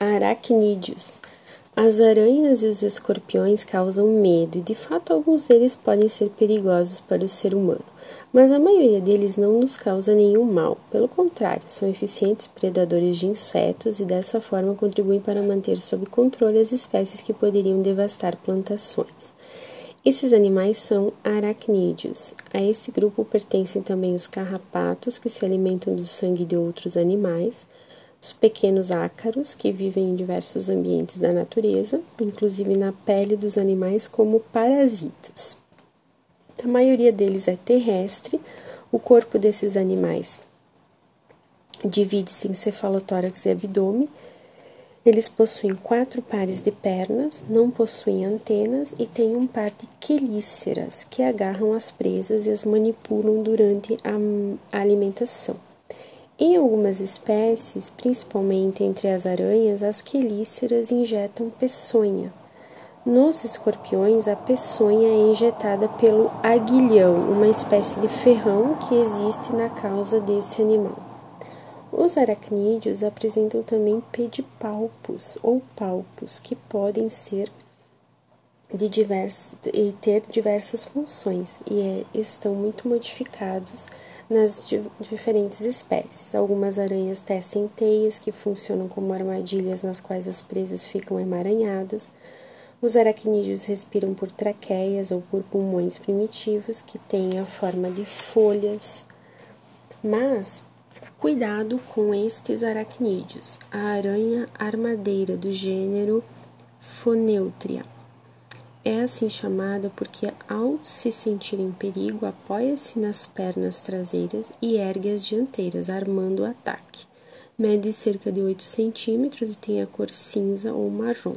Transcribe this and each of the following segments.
Aracnídeos. As aranhas e os escorpiões causam medo e, de fato, alguns deles podem ser perigosos para o ser humano, mas a maioria deles não nos causa nenhum mal. Pelo contrário, são eficientes predadores de insetos e, dessa forma, contribuem para manter sob controle as espécies que poderiam devastar plantações. Esses animais são aracnídeos. A esse grupo pertencem também os carrapatos, que se alimentam do sangue de outros animais os pequenos ácaros, que vivem em diversos ambientes da natureza, inclusive na pele dos animais, como parasitas. A maioria deles é terrestre, o corpo desses animais divide-se em cefalotórax e abdômen. Eles possuem quatro pares de pernas, não possuem antenas e têm um par de quelíceras que agarram as presas e as manipulam durante a alimentação. Em algumas espécies, principalmente entre as aranhas, as quelíceras injetam peçonha. Nos escorpiões, a peçonha é injetada pelo aguilhão, uma espécie de ferrão que existe na causa desse animal. Os aracnídeos apresentam também pedipalpos ou palpos, que podem ser de divers, e ter diversas funções e é, estão muito modificados nas diferentes espécies. Algumas aranhas tecem teias que funcionam como armadilhas nas quais as presas ficam emaranhadas. Os aracnídeos respiram por traqueias ou por pulmões primitivos que têm a forma de folhas. Mas cuidado com estes aracnídeos. A aranha armadeira do gênero Phoneutria é assim chamada porque, ao se sentir em perigo, apoia-se nas pernas traseiras e ergue as dianteiras, armando o ataque. Mede cerca de 8 centímetros e tem a cor cinza ou marrom.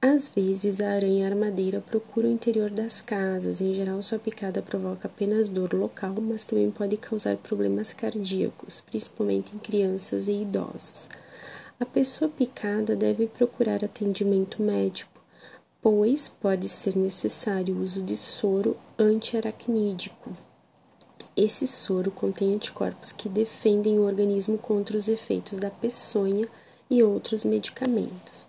Às vezes, a aranha armadeira procura o interior das casas. Em geral, sua picada provoca apenas dor local, mas também pode causar problemas cardíacos, principalmente em crianças e idosos. A pessoa picada deve procurar atendimento médico pois pode ser necessário o uso de soro antiaracnídico. Esse soro contém anticorpos que defendem o organismo contra os efeitos da peçonha e outros medicamentos.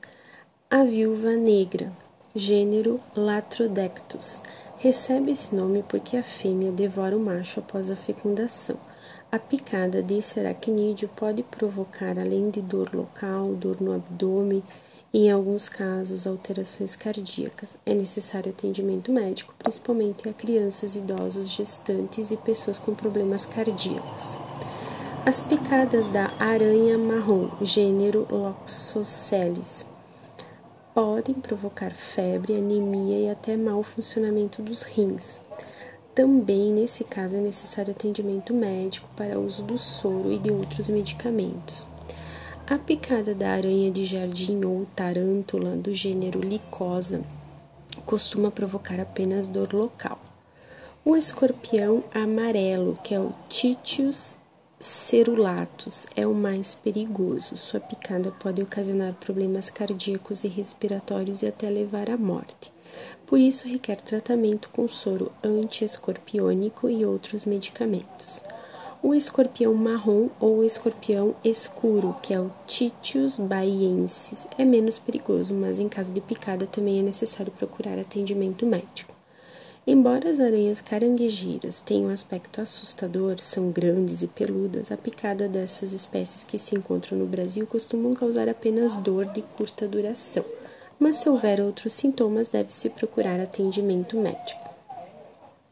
A viúva negra, gênero Latrodectus, recebe esse nome porque a fêmea devora o macho após a fecundação. A picada desse aracnídeo pode provocar, além de dor local, dor no abdômen em alguns casos, alterações cardíacas. É necessário atendimento médico, principalmente a crianças, idosos, gestantes e pessoas com problemas cardíacos. As picadas da aranha marrom, gênero Loxosceles, podem provocar febre, anemia e até mau funcionamento dos rins. Também, nesse caso, é necessário atendimento médico para uso do soro e de outros medicamentos. A picada da aranha de jardim ou tarântula do gênero Licosa costuma provocar apenas dor local. O escorpião amarelo, que é o Titius cerulatus, é o mais perigoso. Sua picada pode ocasionar problemas cardíacos e respiratórios e até levar à morte. Por isso, requer tratamento com soro antiescorpiônico e outros medicamentos o escorpião marrom ou o escorpião escuro, que é o Titius baiensis, é menos perigoso, mas em caso de picada também é necessário procurar atendimento médico. Embora as aranhas caranguejeiras tenham um aspecto assustador, são grandes e peludas, a picada dessas espécies que se encontram no Brasil costumam causar apenas dor de curta duração, mas se houver outros sintomas, deve-se procurar atendimento médico.